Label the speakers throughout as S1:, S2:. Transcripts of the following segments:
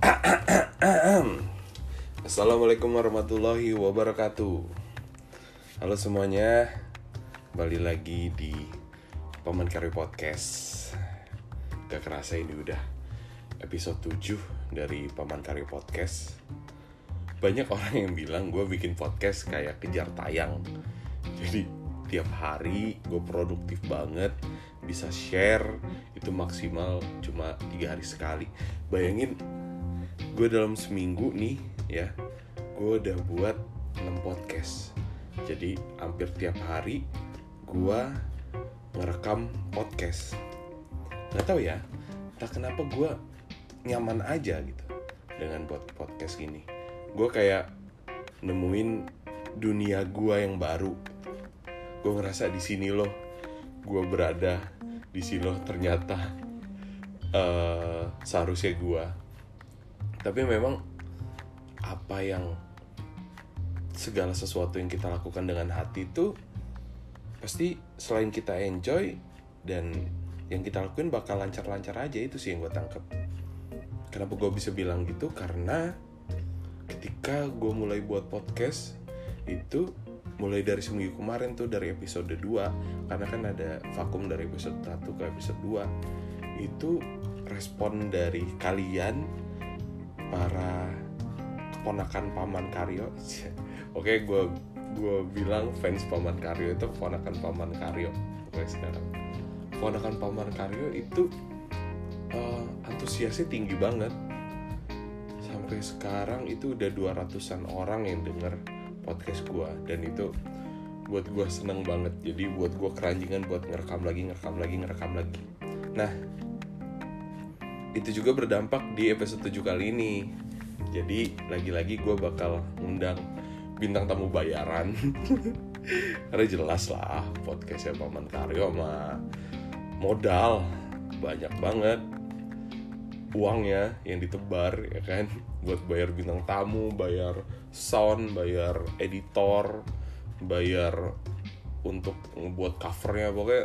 S1: Assalamualaikum warahmatullahi wabarakatuh. Halo semuanya Kembali lagi di Paman Karyo Podcast. Gak kerasa ini udah episode 7 dari Paman Karyo Podcast. Banyak orang yang bilang gue bikin podcast kayak kejar tayang. Jadi tiap hari gue produktif banget Bisa share itu maksimal cuma tiga hari sekali. Bayangin gue dalam seminggu nih ya gue udah buat 6 podcast. Jadi hampir tiap hari gue ngerekam podcast. Nggak tahu ya tak kenapa gue nyaman aja gitu dengan buat podcast gini. Gue kayak nemuin dunia gue yang baru. Gue ngerasa di sini loh gue berada di sini loh ternyata uh, seharusnya gue tapi memang apa yang segala sesuatu yang kita lakukan dengan hati itu pasti selain kita enjoy dan yang kita lakuin bakal lancar-lancar aja itu sih yang gue tangkep. Kenapa gue bisa bilang gitu? Karena ketika gue mulai buat podcast itu mulai dari seminggu kemarin tuh dari episode 2 karena kan ada vakum dari episode 1 ke episode 2 itu respon dari kalian para keponakan paman Karyo. Oke gue gue bilang fans paman Karyo itu keponakan paman Karyo. Oke sekarang. Keponakan paman Karyo itu uh, antusiasnya tinggi banget. Sampai sekarang itu udah 200an orang yang denger podcast gue dan itu buat gue seneng banget. Jadi buat gue keranjingan buat ngerekam lagi ngerekam lagi ngerekam lagi. Nah itu juga berdampak di episode 7 kali ini. Jadi lagi-lagi gue bakal ngundang bintang tamu bayaran. Karena jelas lah podcastnya Paman Karyo sama modal. Banyak banget uangnya yang ditebar ya kan? Buat bayar bintang tamu bayar sound bayar editor bayar untuk ngebuat covernya. Pokoknya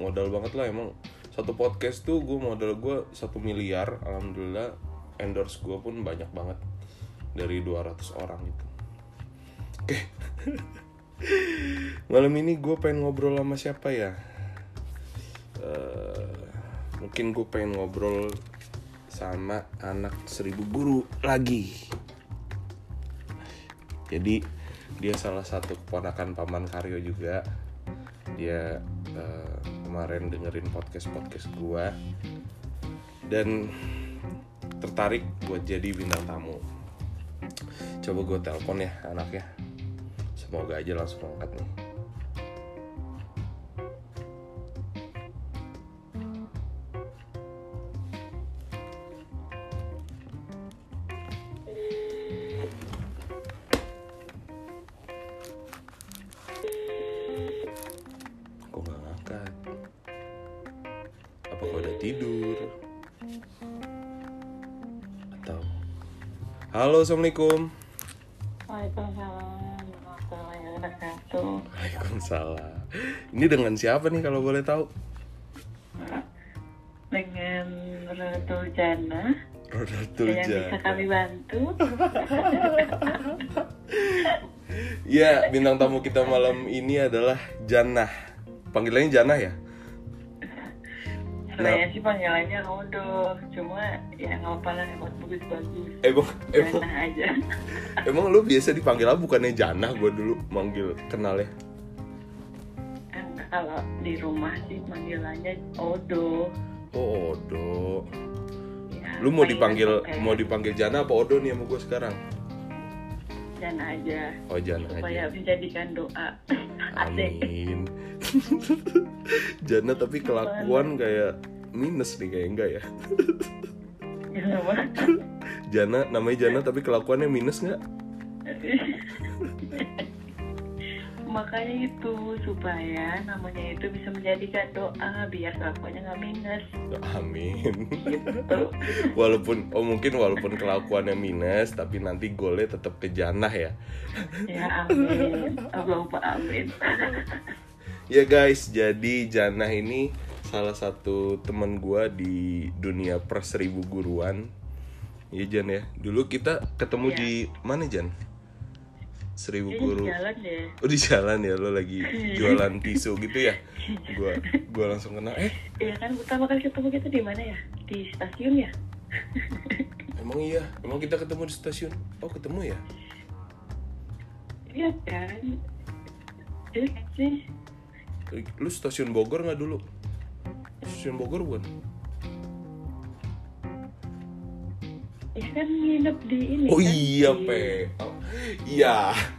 S1: modal banget lah emang satu podcast tuh gue modal gue satu miliar alhamdulillah endorse gue pun banyak banget. Dari 200 orang gitu. Oke. Malam ini gue pengen ngobrol sama siapa ya? Uh, mungkin gue pengen ngobrol sama anak seribu guru lagi. Jadi dia salah satu keponakan paman Karyo juga. Dia uh, kemarin dengerin podcast podcast gue dan tertarik buat jadi bintang tamu. Coba gue telepon ya anaknya. Semoga aja langsung angkat nih halo assalamualaikum
S2: Waalaikumsalam warahmatullahi wabarakatuh.
S1: Waalaikumsalam ini dengan siapa nih kalau boleh tahu
S2: Dengan Rotul Jana
S1: Rodatul
S2: yang bisa kami bantu.
S1: Ya, bintang tamu kita malam ini adalah Janah. Panggilannya Janah ya?
S2: Sebenarnya sih panggilannya Rodo, cuma ya nggak apa lah buat bagus-bagus.
S1: Emang, emang,
S2: aja.
S1: emang lu biasa dipanggil apa bukannya Janah? Gue dulu manggil kenalnya.
S2: Kan kalau di rumah sih panggilannya Odo.
S1: Oh, Odo.
S2: Ya,
S1: Lu mau dipanggil
S2: kayak
S1: mau dipanggil Jana apa Odo nih sama gue sekarang?
S2: Jana aja.
S1: Oh, Jana
S2: Supaya
S1: aja.
S2: dijadikan doa.
S1: Amin. Jana tapi kelakuan kayak minus nih kayak enggak ya?
S2: Kenapa?
S1: Jana namanya Jana tapi kelakuannya minus nggak?
S2: makanya itu supaya namanya itu bisa menjadikan doa biar kelakuannya nggak minus
S1: Amin.
S2: gitu
S1: walaupun oh mungkin walaupun kelakuannya minus tapi nanti golnya tetap ke Janah ya.
S2: ya amin Allahumma amin
S1: Ya guys, jadi Janah ini salah satu teman gua di dunia per seribu guruan Iya Jan ya. Dulu kita ketemu
S2: Iya.
S1: di mana Jan? Seribu
S2: Ini
S1: guru.
S2: di jalan deh.
S1: Oh di jalan ya lo lagi jualan tisu gitu ya? Gua gua langsung kenal. Eh
S2: Iya kan pertama kali ketemu kita di mana ya? Di stasiun ya?
S1: emang iya. Emang kita ketemu di stasiun. Oh ketemu ya?
S2: Iya kan? Iya kan sih.
S1: Lu stasiun Bogor nggak dulu? Stasiun Bogor bukan?
S2: Iya kan nginep di ini
S1: Oh
S2: kan?
S1: iya
S2: Di-
S1: pe. Oh, iya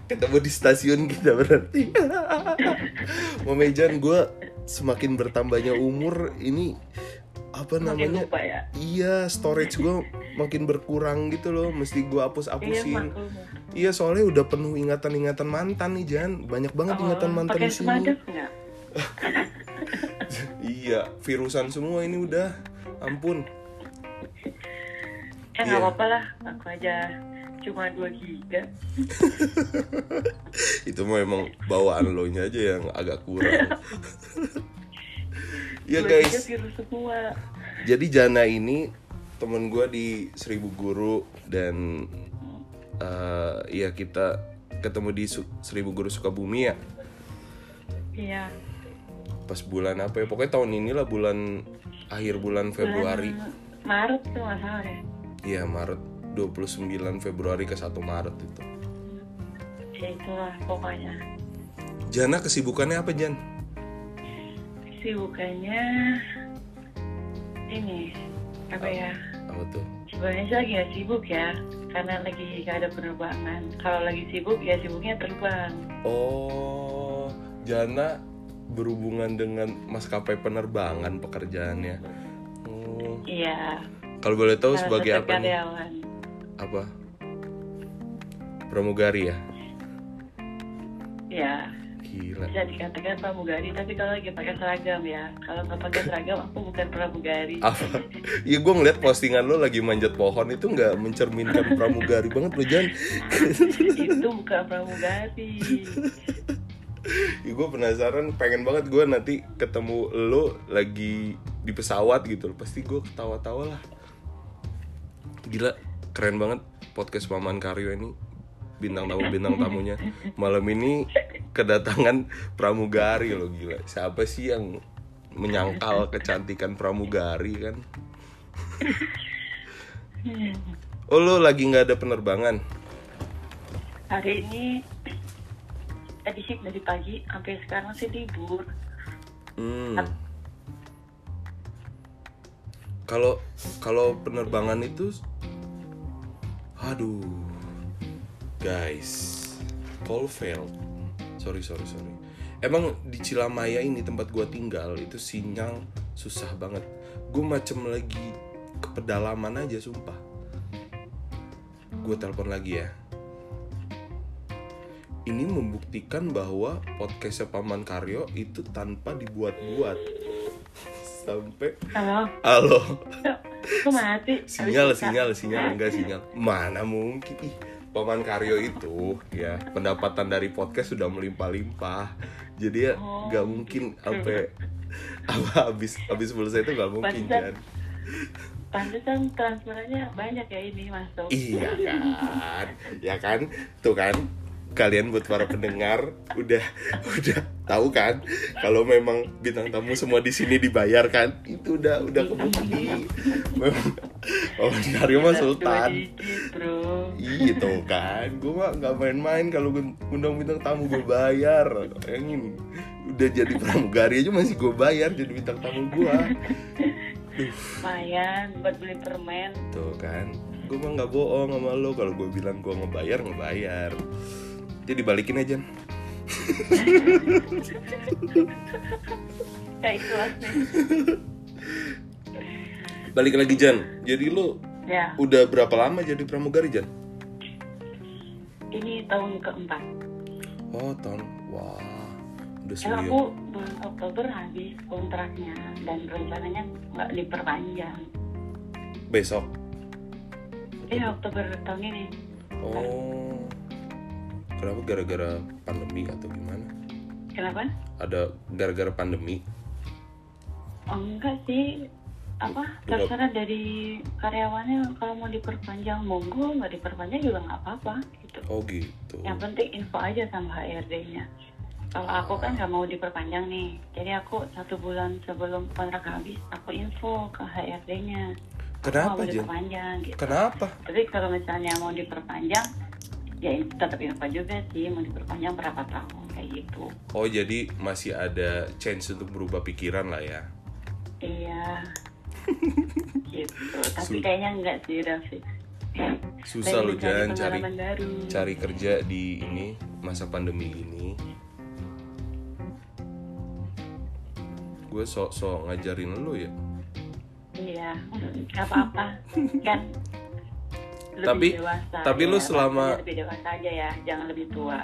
S1: ketemu di stasiun kita berarti. Memejan gue semakin bertambahnya umur ini apa
S2: Makin
S1: namanya?
S2: lupa ya?
S1: Iya storage gue makin berkurang gitu loh. Mesti gue hapus
S2: Iya
S1: hapusin.
S2: maklum.
S1: Iya soalnya udah penuh ingatan-ingatan mantan nih Jan. Banyak banget ingatan mantan
S2: Oh, pakai
S1: di sini. Iya virusan semua ini udah. Ampun.
S2: Ya nggak
S1: Iya.
S2: apa-apa lah, aku aja cuma 2 giga.
S1: Itu mah emang bawaan lo nya aja yang agak kurang.
S2: 2
S1: guys.
S2: semua.
S1: Jadi Jana ini temen gue di Seribu Guru dan eh ya kita ketemu di Su- Seribu Guru Sukabumi ya
S2: Iya.
S1: Pas bulan apa ya pokoknya tahun inilah bulan akhir bulan Februari
S2: Bulan Maret tuh nggak salah deh.
S1: Iya Maret 29 Februari ke 1 Maret itu
S2: Ya itulah pokoknya.
S1: Jana kesibukannya apa Jan?
S2: Sibukannya ini apa ya?
S1: Apa tuh?
S2: Sebenarnya sih lagi gak sibuk ya, karena lagi gak ada penerbangan. Kalau lagi sibuk ya sibuknya terbang.
S1: Oh Jana berhubungan dengan maskapai penerbangan pekerjaannya Oh
S2: Iya.
S1: Kalau boleh tahu sebagai apa nih? Apa? Pramugari ya?
S2: Ya,
S1: Gila.
S2: bisa dikatakan pramugari, tapi kalau lagi pakai seragam ya. Kalau nggak pakai seragam, aku bukan pramugari.
S1: Apa? Iya gue ngeliat postingan lo lagi manjat pohon itu nggak mencerminkan pramugari banget lo Jan.
S2: Itu bukan pramugari.
S1: ya, gue penasaran, pengen banget gue nanti ketemu lo lagi di pesawat gitu. Pasti gue ketawa-tawa lah. Gila, keren banget podcast Paman Karyo ini. Bintang tamu bintang tamunya malam ini kedatangan pramugari lo gila. Siapa sih yang menyangkal kecantikan pramugari kan? Oh lo lagi nggak ada penerbangan?
S2: Hari ini tadi sih dari pagi sampai sekarang sih libur.
S1: Hmm. Kalau kalau penerbangan itu, aduh, guys, call failed. Sorry sorry sorry. Emang di Cilamaya ini tempat gua tinggal itu sinyal susah banget. Gue macem lagi ke pedalaman aja sumpah. Gue telepon lagi ya. Ini membuktikan bahwa podcastnya Paman Karyo itu tanpa dibuat-buat. Sampai
S2: Halo,
S1: Halo.
S2: kok mati?
S1: Sinyal, sinyal, sinyal, enggak sinyal. Mana mungkin? Ih, Paman Karyo itu ya pendapatan dari podcast sudah melimpah-limpah. Jadi ya
S2: Oh.
S1: nggak mungkin sampai apa habis habis selesai itu nggak mungkin kan?
S2: Pantesan transferannya banyak ya ini masuk.
S1: Iya kan, ya kan, tuh kan. Kalian buat para pendengar udah udah tahu kan kalau memang bintang tamu semua di sini dibayar kan itu udah udah kebukti Paman Karyo mah sultan
S2: bro.
S1: Iya kan, gue mah nggak main-main kalau undang bintang tamu gue bayar. Bayangin, udah jadi pramugari aja masih gue bayar jadi bintang tamu gue.
S2: Lumayan buat beli permen.
S1: Tuh kan, gue mah nggak bohong sama lo kalau gue bilang gue ngebayar ngebayar. Jadi balikin aja.
S2: Kayak ikhlas nih.
S1: Balik lagi Jan. Jadi lo
S2: Ya,
S1: udah berapa lama jadi pramugari Jan?
S2: ini tahun keempat.
S1: Oh tahun, wah udah
S2: Ya,
S1: serius.
S2: aku bulan Oktober habis kontraknya dan rencananya nggak diperpanjang.
S1: Besok.
S2: Iya Oktober tahun ini.
S1: Oh, kenapa? Gara-gara pandemi atau gimana?
S2: Kenapa?
S1: Ada gara-gara pandemi?
S2: Oh enggak sih, apa? Terserah dari karyawannya. Kalau mau diperpanjang monggo. Nggak diperpanjang juga nggak apa-apa gitu.
S1: Oh gitu.
S2: yang penting info aja sama HRD-nya kalau aku kan nggak mau diperpanjang nih. Jadi aku satu bulan sebelum kontrak habis aku info ke HRD-nya
S1: Kenapa,
S2: nggak mau diperpanjang gitu.
S1: Kenapa?
S2: tapi kalau misalnya mau diperpanjang ya tetap info juga sih mau diperpanjang berapa tahun kayak gitu
S1: Oh jadi masih ada chance untuk berubah pikiran lah ya.
S2: iya gitu tapi
S1: Su-
S2: kayaknya enggak sih Raffi
S1: Susah loh Jan cari
S2: baru.
S1: cari kerja di ini masa pandemi gini. Gue sok-sok ngajarin lu ya.
S2: Iya, nggak apa-apa kan. Lebih
S1: Tapi-
S2: dewasa,
S1: tapi
S2: ya.
S1: lu selama-
S2: lebih dewasa aja ya, jangan lebih tua.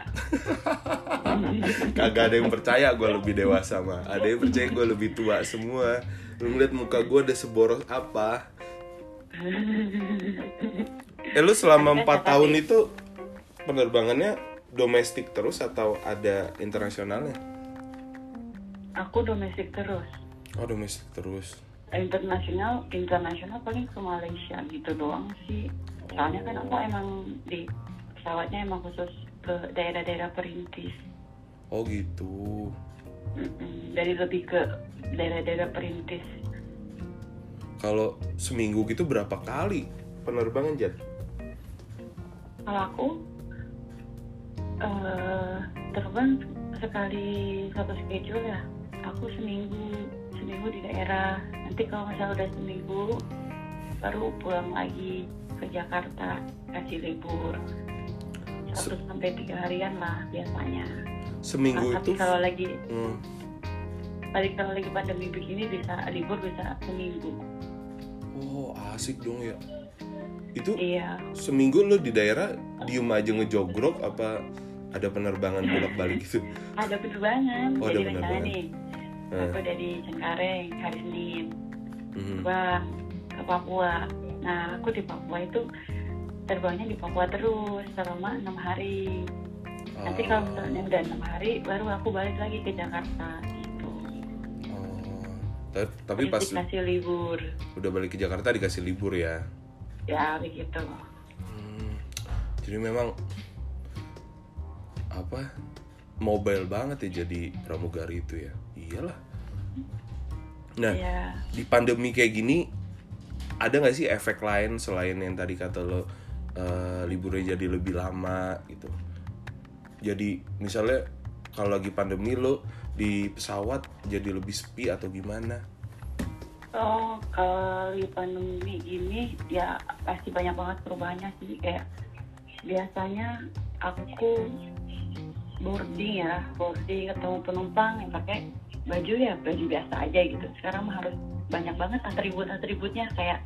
S1: Kagak ada yang percaya gue lebih dewasa mah. Ada yang percaya gue lebih tua semua. Lu ngeliat muka gue udah seboros apa? Eh lu selama empat tahun itu penerbangannya domestik terus atau ada internasionalnya?
S2: Aku domestik terus.
S1: Oh domestik terus.
S2: Internasional, internasional paling ke Malaysia gitu doang sih. Soalnya kan aku emang di pesawatnya emang khusus ke daerah-daerah perintis.
S1: Oh gitu.
S2: Mm-mm, Dari lebih ke daerah-daerah perintis.
S1: Kalau seminggu gitu berapa kali penerbangan Jan?
S2: Kalau aku eh terbang sekali satu schedule ya. Aku seminggu seminggu di daerah. Nanti kalau misalnya udah seminggu baru pulang lagi ke Jakarta kasih libur satu sampai tiga harian lah biasanya.
S1: Seminggu
S2: Nah,
S1: itu
S2: tapi kalau lagi
S1: hmm,
S2: balik kalau lagi pandemi begini bisa libur bisa seminggu.
S1: Oh asik dong ya Itu
S2: Iya.
S1: seminggu lu di daerah diem aja ngejogrok apa ada penerbangan bolak-balik gitu?
S2: Ada penerbangan.
S1: Oh, ada penerbangan.
S2: nih,
S1: Eh,
S2: aku dari Cengkareng hari Senin. terbang ke Papua. Nah, aku di Papua itu terbangnya di Papua terus selama enam hari. Nanti kalau
S1: Ah,
S2: misalnya udah enam hari, baru aku balik lagi ke Jakarta gitu.
S1: oh. Ta- Tapi pas
S2: dikasih libur,
S1: udah balik ke Jakarta dikasih libur ya.
S2: ya begitu.
S1: Hmm, Jadi memang apa mobile banget ya jadi pramugari itu ya. Iyalah. Nah
S2: Ya,
S1: di pandemi kayak gini ada nggak sih efek lain selain yang tadi kata lo eh, liburnya jadi lebih lama gitu. Jadi misalnya kalau lagi pandemi lo di pesawat jadi lebih sepi atau gimana?
S2: oh kalau di pandemi gini ya pasti banyak banget perubahannya sih kayak biasanya aku boarding ya boarding ketemu penumpang yang pakai baju ya baju biasa aja gitu. Sekarang mah harus banyak banget atribut atributnya kayak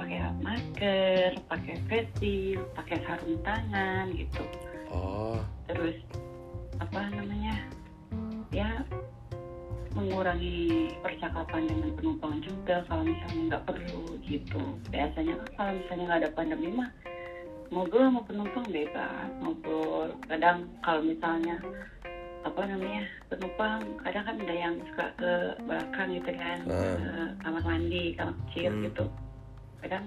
S2: pakai masker pakai face shield pakai sarung tangan gitu.
S1: Oh,
S2: terus apa namanya ya mengurangi percakapan dengan penumpang juga kalau misalnya nggak perlu gitu. Biasanya kan kalau misalnya nggak ada pandemi mah ngobrol sama penumpang bebas ngobrol kadang kalau misalnya apa namanya penumpang kadang kan ada yang suka ke belakang gitu kan
S1: Ah.
S2: ke kamar mandi kamar kecil
S1: Hmm.
S2: gitu kadang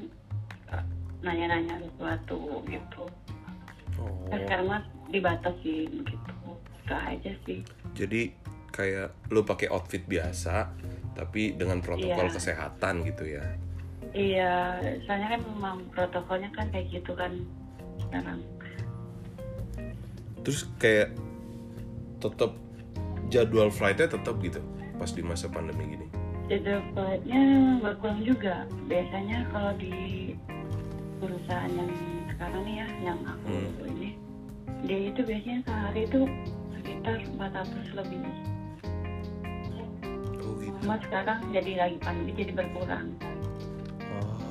S2: eh, nanya-nanya sesuatu gitu
S1: oh.
S2: Sekarang mah dibatasi begitu itu aja sih
S1: Jadi kayak lo pakai outfit biasa tapi dengan protokol
S2: Iya.
S1: kesehatan gitu ya.
S2: Iya soalnya kan memang protokolnya kan kayak gitu kan sekarang
S1: Terus kayak tetap jadwal flightnya tetap gitu pas di masa pandemi gini.
S2: jadwal flightnya berkurang juga biasanya kalau di perusahaan yang sekarang nih ya yang aku
S1: Hmm.
S2: ini dia itu biasanya sehari itu sekitar 400 lebih
S1: Oh gitu.
S2: cuma sekarang jadi lagi pandemi jadi berkurang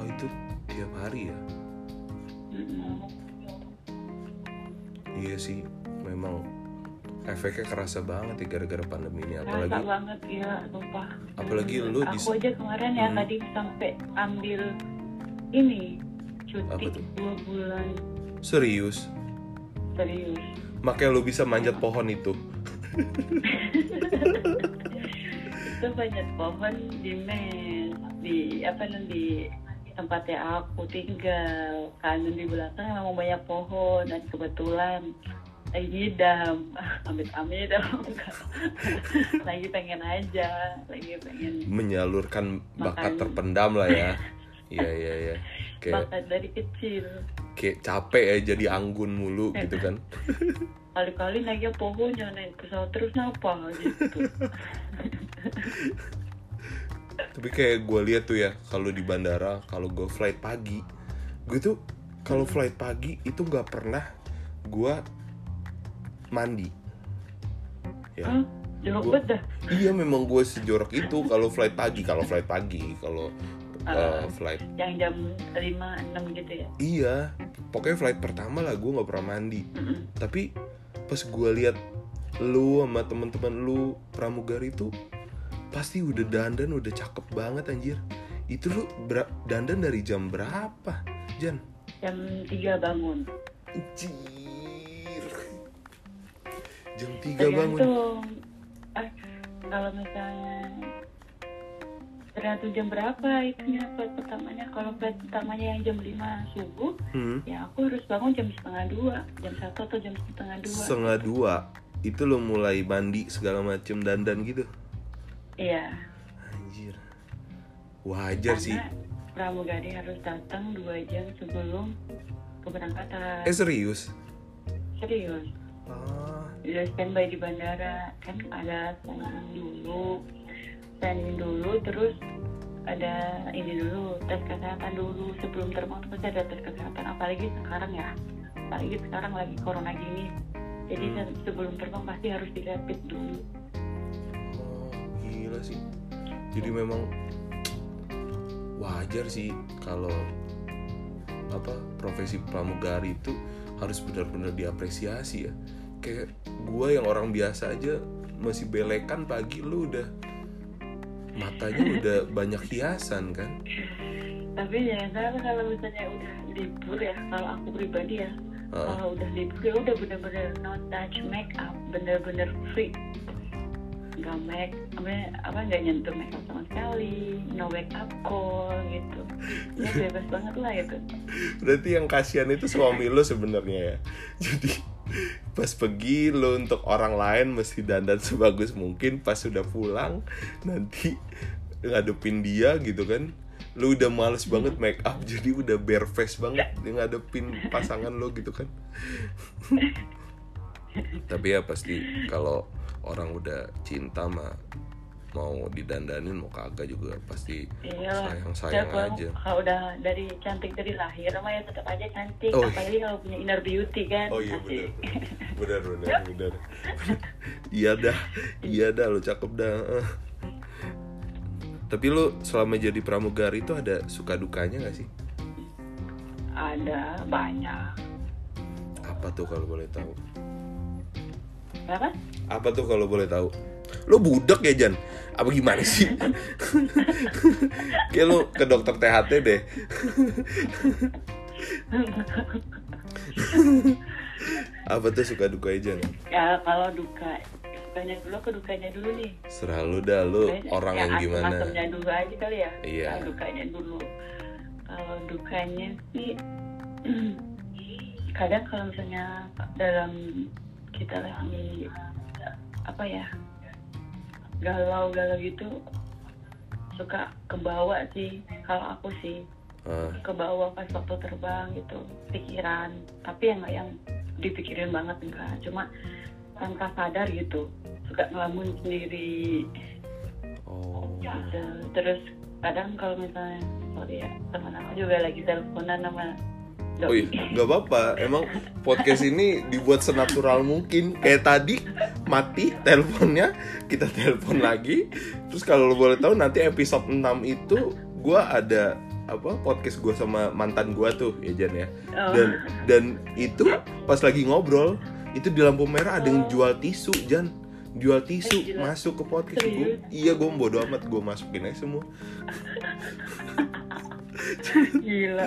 S1: itu tiap hari ya. Iya sih, memang efeknya kerasa banget ya gara-gara pandemi ini.
S2: Kerasa
S1: Apalagi
S2: banget ya lupa
S1: apalagi lu di
S2: aku aja kemarin ya
S1: Hmm.
S2: tadi sampai ambil ini
S1: Apa
S2: cuti
S1: tuh?
S2: dua bulan
S1: serius.
S2: serius
S1: Makanya lu bisa manjat pohon itu.
S2: itu banyak pohon di mes di apa namanya di tempatnya aku tinggal. Kanan di belakang memang banyak pohon dan kebetulan lagi ngidam. Amit amit lagi pengen aja lagi pengen
S1: menyalurkan bakat
S2: Makan.
S1: terpendam lah ya. Iya iya iya. Kayak
S2: bakat dari kecil.
S1: Kayak capek ya jadi anggun mulu gitu kan.
S2: Kali-kali naiknya pohon jangan naik pesawat terus napa gitu
S1: tapi kayak gue lihat tuh ya kalau di bandara kalau gue flight pagi gue tuh kalau flight pagi itu nggak pernah gue mandi. Ya.
S2: Jorok
S1: Gua-
S2: dah.
S1: iya memang gue sejorok itu kalau flight pagi kalau flight pagi kalau uh, flight
S2: yang jam 5, 6 gitu ya?
S1: Iya pokoknya flight pertama lah gue nggak pernah mandi.
S2: Mm-mm.
S1: tapi pas gue lihat lu sama teman-teman lu pramugari itu pasti udah dandan udah cakep banget anjir. Itu lu dandan dari jam berapa Jan?
S2: Jam 3 bangun.
S1: Anjir. Jam 3 bangun.
S2: Tergantung ah, kalau misalnya tergantung jam berapa itunya flight pertamanya. Kalau flight pertamanya yang jam 5 subuh
S1: hmm.
S2: ya aku harus bangun jam setengah dua jam satu atau jam setengah dua.
S1: Setengah dua itu lo mulai mandi segala macem dandan gitu
S2: iya.
S1: Anjir. Wajar sih.
S2: Karena pramugari harus datang dua jam sebelum keberangkatan.
S1: Eh serius?
S2: Serius.
S1: Ah.
S2: Udah standby di bandara. Kan ada standing dulu. Standing dulu terus ada ini dulu tes kesehatan dulu. Sebelum terbang tuh pasti ada tes kesehatan. Apalagi sekarang ya. Apalagi sekarang lagi corona gini. Jadi
S1: Hmm.
S2: se- sebelum terbang pasti harus di rapid dulu
S1: gila sih. Jadi memang wajar sih kalau apa profesi pramugari itu harus benar-benar diapresiasi ya. Kayak gua yang orang biasa aja masih belekan pagi lu udah matanya udah banyak hiasan kan.
S2: tapi jangan salah kalau misalnya udah libur ya kalau aku pribadi ya
S1: Heeh.
S2: kalau udah libur ya udah bener-bener no touch make up bener-bener free nggak make apa apa nggak nyentuh make up sama sekali no wake up call gitu. Ya bebas banget lah gitu.
S1: Berarti yang kasihan itu suami lo sebenarnya ya. Jadi pas pergi lo untuk orang lain mesti dandan sebagus mungkin. Pas sudah pulang nanti ngadepin dia gitu kan. Lo udah males banget make up jadi udah bare face banget ngadepin pasangan lo gitu kan tapi ya pasti kalau orang udah cinta mah mau didandanin mau kagak juga pasti
S2: iya
S1: sayang sayang aja
S2: kalau udah dari cantik dari lahir mah ya tetap aja cantik
S1: Oh, iya.
S2: apalagi kalau punya inner beauty kan
S1: Oh iya
S2: Asik.
S1: benar benar benar benar. iya dah, iya dah lo cakep dah. Eh. Tapi lo selama jadi pramugari itu ada suka dukanya gak sih?
S2: ada banyak
S1: Apa tuh kalau boleh tahu?
S2: Apa
S1: Apa tuh kalau boleh tahu? Lo budak ya Jan? Apa gimana sih? Kayak lo ke dokter THT deh. Apa tuh suka dukanya Jan?
S2: ya kalau duka sukanya dulu ke dukanya dulu nih
S1: Serah lo dah lo
S2: Kayaknya
S1: orang yang gimana?
S2: asem-asemnya dulu aja kali ya
S1: Iya.
S2: Nah, dukanya dulu kalau dukanya sih kadang kalau misalnya dalam kita lagi apa ya galau-galau gitu suka kebawa sih kalau aku sih.
S1: Ah,
S2: kebawa pas waktu terbang gitu pikiran tapi yang nggak yang dipikirin banget enggak cuma tanpa sadar gitu suka ngelamun sendiri.
S1: Oh.
S2: gitu terus kadang kalau misalnya sorry ya teman aku juga lagi teleponan sama
S1: Oh iya, nggak apa-apa. Emang podcast ini dibuat senatural mungkin. Kayak tadi mati teleponnya, kita telepon lagi. Terus kalau lo boleh tahu nanti episode 6 itu gua ada apa podcast gua sama mantan gua tuh ya Jan ya.
S2: Oh.
S1: Dan dan itu pas lagi ngobrol itu di lampu merah ada yang jual tisu Jan jual tisu
S2: Eh,
S1: masuk ke podcast gue iya gue bodo amat gue masukin aja semua
S2: gila.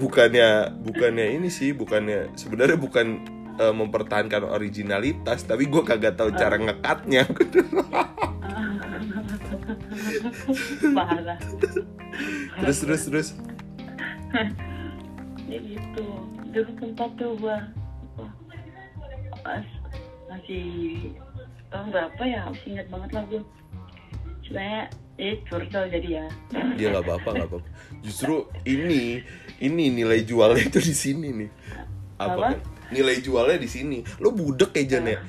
S1: Bukannya bukannya ini sih bukannya sebenarnya bukan eh, mempertahankan originalitas tapi gue kagak tahu cara ngekatnya.
S2: Parah.
S1: Terus terus terus.
S2: Ya gitu. Dulu sempat tuh gua pas masih tahun berapa ya? Masih ingat banget lah gua. Sebenarnya eh curcol jadi ya.
S1: Dia nggak apa-apa nggak apa-apa. Justru ini ini nilai jualnya itu di sini nih. Apa,
S2: Apa?
S1: kan? nilai jualnya di sini. Lo budek ya Jan ya?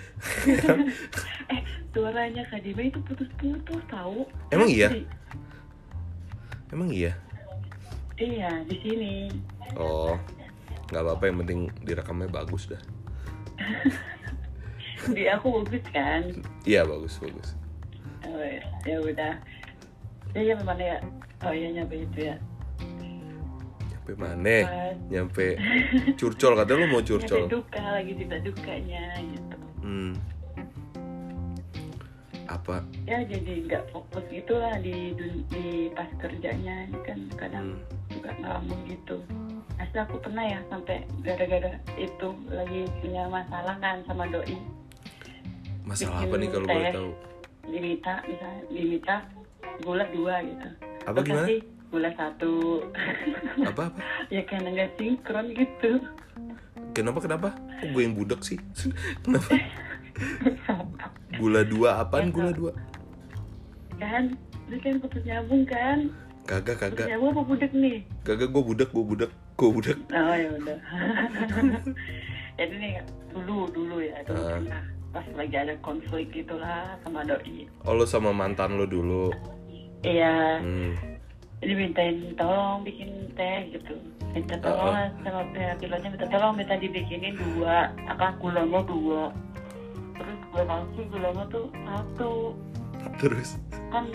S2: Eh suaranya Kak Dima itu putus-putus tahu.
S1: Emang iya? Emang iya?
S2: Iya di sini.
S1: Oh nggak apa-apa yang penting direkamnya bagus dah.
S2: Di aku bagus kan?
S1: Iya bagus bagus.
S2: Oh, ya udah ya ya memang ya. Oh iya nyampe itu ya.
S1: Nyampe mana? Nyampe curcol katanya lo mau
S2: nyampe
S1: curcol.
S2: duka lagi cerita dukanya gitu.
S1: Hmm. apa?
S2: Ya jadi nggak fokus gitu lah di di pas kerjanya kan kadang
S1: Hmm.
S2: juga ngelamun gitu. Asli aku pernah ya sampai gara-gara itu lagi punya masalah kan sama doi.
S1: Masalah
S2: Bikin
S1: apa nih kalau boleh tahu?
S2: diminta misalnya diminta gula dua gitu.
S1: Apa gimana?
S2: kasih gula satu.
S1: Apa apa?
S2: Ya karena nggak sinkron gitu.
S1: Kenapa kenapa? Kok gue yang budek sih? Kenapa? Gula dua apaan gula dua?
S2: Kan ini kan putus nyambung kan?
S1: Kagak
S2: putus
S1: kagak.
S2: nyambung apa budek nih?
S1: Kagak gue budek gue budek gue budek
S2: oh ya udah. Jadi nih dulu dulu ya. Dulu
S1: Ah.
S2: pernah pas lagi ada konflik gitulah sama doi.
S1: Oh lo sama mantan lo dulu?
S2: Iya.
S1: Hmm.
S2: jadi mintain tolong bikin teh gitu. Minta tolong lah sama pihak pilotnya minta tolong minta dibikinin dua apa gulanya dua. Terus gue kasih gulanya tuh satu.
S1: Terus?
S2: Kan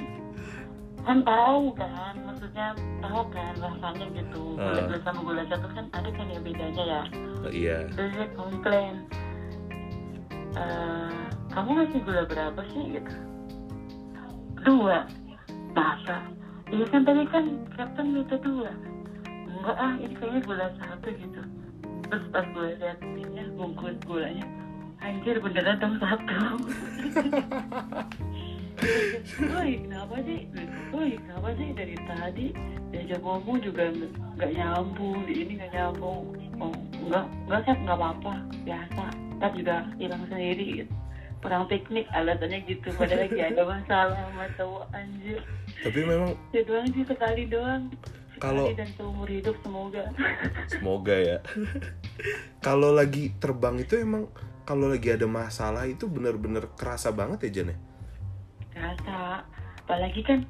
S2: kan tahu kan maksudnya tahu kan rasanya gitu. Gula
S1: Ah.
S2: dua sama gula satu kan ada kan ya bedanya ya.
S1: Oh, iya.
S2: Terus komplain "Eh, kamu ngasih gula berapa sih gitu? Dua. Masa iya kan tadi kan kapten minta dua. Enggak ah ini kayaknya gula satu gitu. Terus pas gue lihat ini bungkus gulanya anjir beneran dong satu. Woi kenapa sih? Woi kenapa sih? Dari tadi diajak ngomong juga nggak nyambung, di ini nggak nyambung. Oh enggak enggak sih nggak apa-apa biasa. Ntar juga hilang sendiri. Gitu. Perang piknik alasannya gitu. Padahal lagi ada masalah sama cowok anjir.
S1: tapi memang
S2: Itu doang sih sekali doang. Sekali
S1: Kalau-
S2: dan seumur hidup semoga.
S1: semoga ya kalau lagi terbang itu emang kalau lagi ada masalah itu bener-bener kerasa banget ya Jan ya
S2: Rasa. Apalagi kan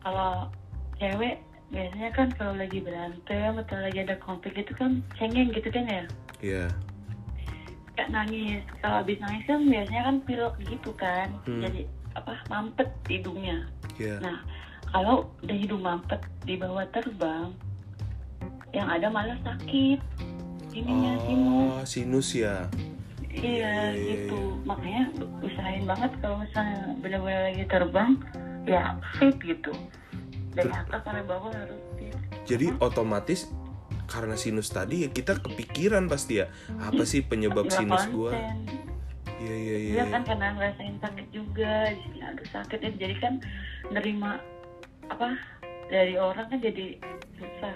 S2: kalau cewek biasanya kan kalau lagi berantem atau lagi ada konflik itu kan cengeng gitu kan ya.
S1: iya
S2: kayak nangis. Kalau habis nangis kan biasanya kan pilek gitu kan.
S1: Hmm.
S2: jadi apa mampet hidungnya.
S1: Iya.
S2: Nah kalau udah hidung mampet dibawa terbang yang ada malah sakit. Ininya sinus
S1: oh sinus. ya? Iya,
S2: iya
S1: iya,
S2: gitu. makanya usahain banget kalau misalnya benar-benar lagi terbang ya fit gitu. Dari atas sampai bawah harus fit.
S1: Jadi otomatis karena sinus tadi ya kita kepikiran pasti ya apa sih penyebab sinus gua?
S2: konsen.
S1: iya iya iya
S2: Iya kan karena ngerasain sakit juga di sini ada sakit ya jadi kan nerima apa dari orang kan jadi susah.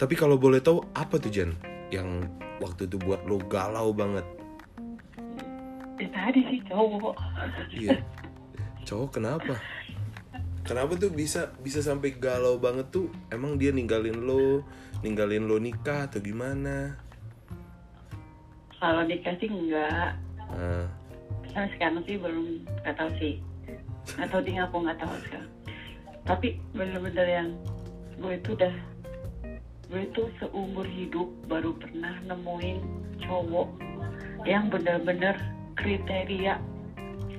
S1: Tapi kalau boleh tahu apa tuh Jan yang waktu itu buat lo galau banget?
S2: Ya tadi sih cowok.
S1: Iya. Cowok kenapa kenapa tuh bisa bisa sampai galau banget tuh? Emang dia ninggalin lo ninggalin lo nikah atau gimana?
S2: Kalau dikasih enggak.
S1: Ah,
S2: sampai sekarang sih belum nggak tahu sih. Atau dia aku nggak tahu sekarang. Tapi bener-bener yang gue itu udah gue itu seumur hidup baru pernah nemuin cowok yang bener-bener kriteria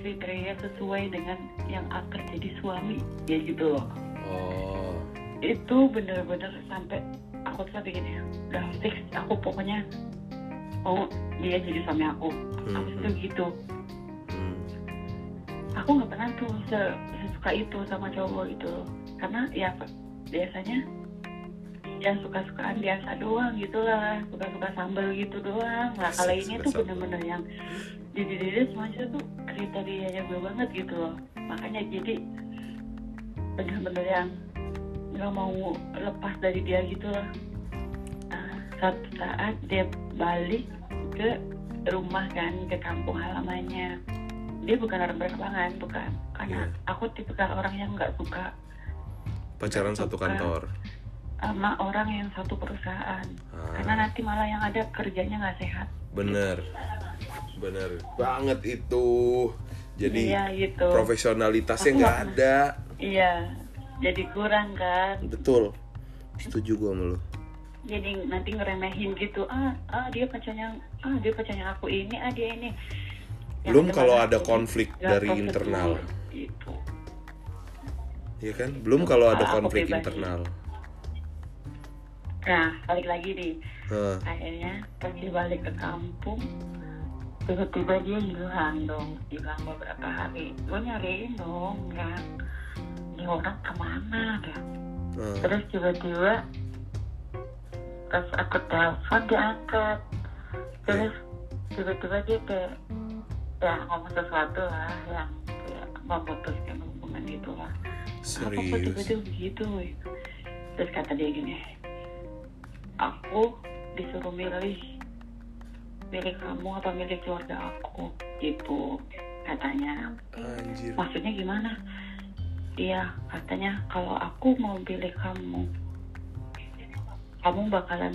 S2: kriteria sesuai dengan yang akan jadi suami ya gitu loh.
S1: Oh.
S2: Itu bener-bener sampai aku tuh sampai gini udah fix. Aku pokoknya oh dia jadi suami aku. Aku
S1: Hmm,
S2: tuh gitu.
S1: Hmm.
S2: aku nggak pernah tuh se- sesuka itu sama cowok gitu loh. Karena ya biasanya ya suka-sukaan biasa doang gitu lah suka-suka sambal gitu doang. Nah kalau ini tuh bener-bener yang di diri semuanya tuh kriterianya gue banget gitu loh. Makanya jadi bener-bener yang nggak mau lepas dari dia gitu lah. Nah, satu saat dia balik ke rumah kan ke kampung halamannya. Dia bukan orang berkelangan bukan. Karena
S1: Iya.
S2: aku tipe orang yang nggak suka
S1: pacaran satu kantor
S2: sama orang yang satu perusahaan.
S1: Ah.
S2: karena nanti malah yang ada kerjanya nggak sehat.
S1: Bener. Bener banget itu. Jadi
S2: iya gitu.
S1: profesionalitasnya nggak ada.
S2: Iya jadi kurang kan.
S1: Betul. Setuju gua sama
S2: jadi nanti ngeremehin gitu. Ah ah dia pacarnya ah dia pacarnya aku ini ah dia ini. Yang
S1: belum kalau ada konflik dari internal.
S2: gitu.
S1: Ya kan? Belum kalau ada konflik internal
S2: nah balik lagi nih.
S1: Hah,
S2: akhirnya pas balik ke kampung. Tiba-tiba dia hilang dong hilang beberapa hari. Gue nyariin dong kan. Ini orang ke mana dah
S1: hah.
S2: terus tiba-tiba pas aku telepon dia angkat. Terus tiba-tiba dia kayak ya ngomong sesuatu lah yang kayak memutuskan hubungan itu lah. Apa
S1: serius?
S2: tiba-tiba begitu terus kata dia gini aku disuruh milih milih kamu apa milih keluarga aku gitu katanya.
S1: Anjir.
S2: Maksudnya gimana? Iya katanya kalau aku mau pilih kamu kamu bakalan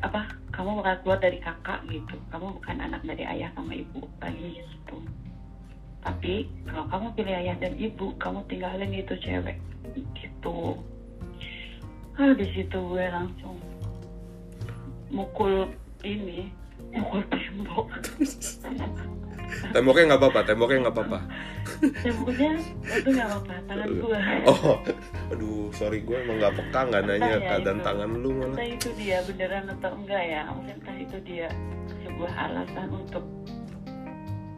S2: apa kamu bakal keluar dari kakak gitu. Kamu bukan anak dari ayah sama ibu lagi gitu. Tapi kalau kamu pilih ayah dan ibu kamu tinggalin itu cewek gitu. Ah di situ gue langsung mukul ini mukul tembok.
S1: Temboknya nggak apa-apa temboknya nggak apa-apa.
S2: Temboknya itu nggak apa-apa tangan gue
S1: oh aduh sorry gue emang nggak peka nggak nanya
S2: ya
S1: keadaan
S2: itu.
S1: tangan lu malah.
S2: Entah itu dia beneran atau enggak ya mungkin entah itu dia sebuah alasan untuk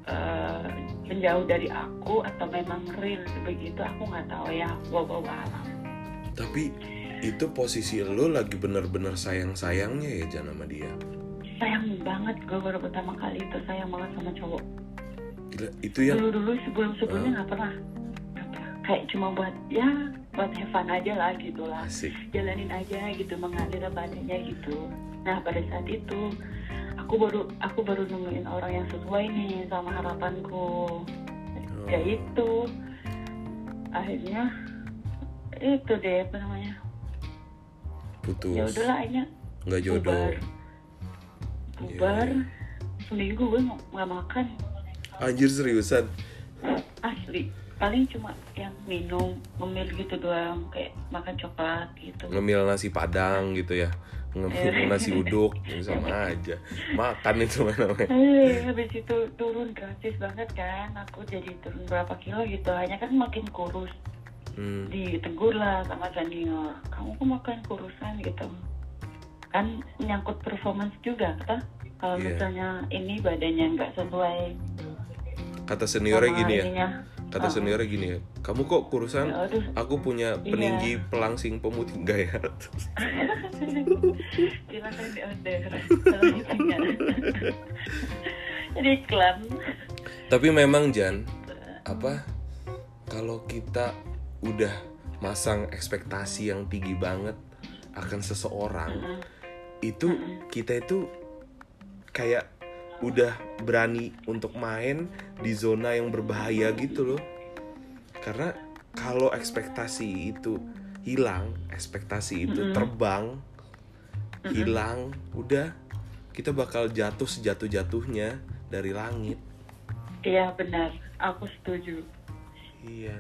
S2: eh, menjauh dari aku atau memang real begitu aku nggak tahu ya gua bawa alam.
S1: Tapi itu posisi lu lagi bener-bener sayang-sayangnya ya Jan sama dia?
S2: Sayang banget gue baru pertama kali itu sayang banget sama cowok.
S1: Gila, itu yang
S2: dulu dulu sebelum sebelumnya nggak pernah Nggak pernah. kayak cuma buat ya buat have fun aja lah gitu lah.
S1: Asik.
S2: Jalanin aja gitu mengalir apa adanya gitu. Nah pada saat itu aku baru aku baru nemuin orang yang sesuai nih sama harapanku. Ya
S1: Oh,
S2: itu. Akhirnya itu deh apa namanya
S1: putus.
S2: Ya udahlah akhirnya
S1: nggak jodoh.
S2: Bubar bubar.
S1: Iya,
S2: seminggu gue nggak makan.
S1: Anjir seriusan?
S2: Asli. Paling cuma yang minum ngemil gitu doang. Kayak makan coklat gitu.
S1: Ngemil nasi padang gitu ya. Ngemil
S2: Iya.
S1: nasi uduk sama aja. Makan itu namanya.
S2: Eh, habis itu turun gratis banget kan. Aku jadi turun berapa kilo gitu. Hanya kan makin kurus
S1: hmm.
S2: ditegur lah sama senior kamu kok makan kurusan gitu kan menyangkut performance juga kan kalau
S1: Iya.
S2: misalnya ini badannya nggak sesuai
S1: kata seniornya gini ya
S2: ininya.
S1: kata
S2: Oh.
S1: seniornya gini ya kamu kok kurusan
S2: Ya, aduh.
S1: aku punya
S2: Iya.
S1: peninggi pelangsing pemutih enggak ya
S2: silakan jadi iklan
S1: tapi memang Jan apa kalau kita udah masang ekspektasi yang tinggi banget akan seseorang itu kita itu kayak udah berani untuk main di zona yang berbahaya gitu loh. Karena kalau ekspektasi itu hilang ekspektasi itu terbang hilang udah kita bakal jatuh sejatuh jatuhnya dari langit.
S2: Iya benar. Aku setuju.
S1: Iya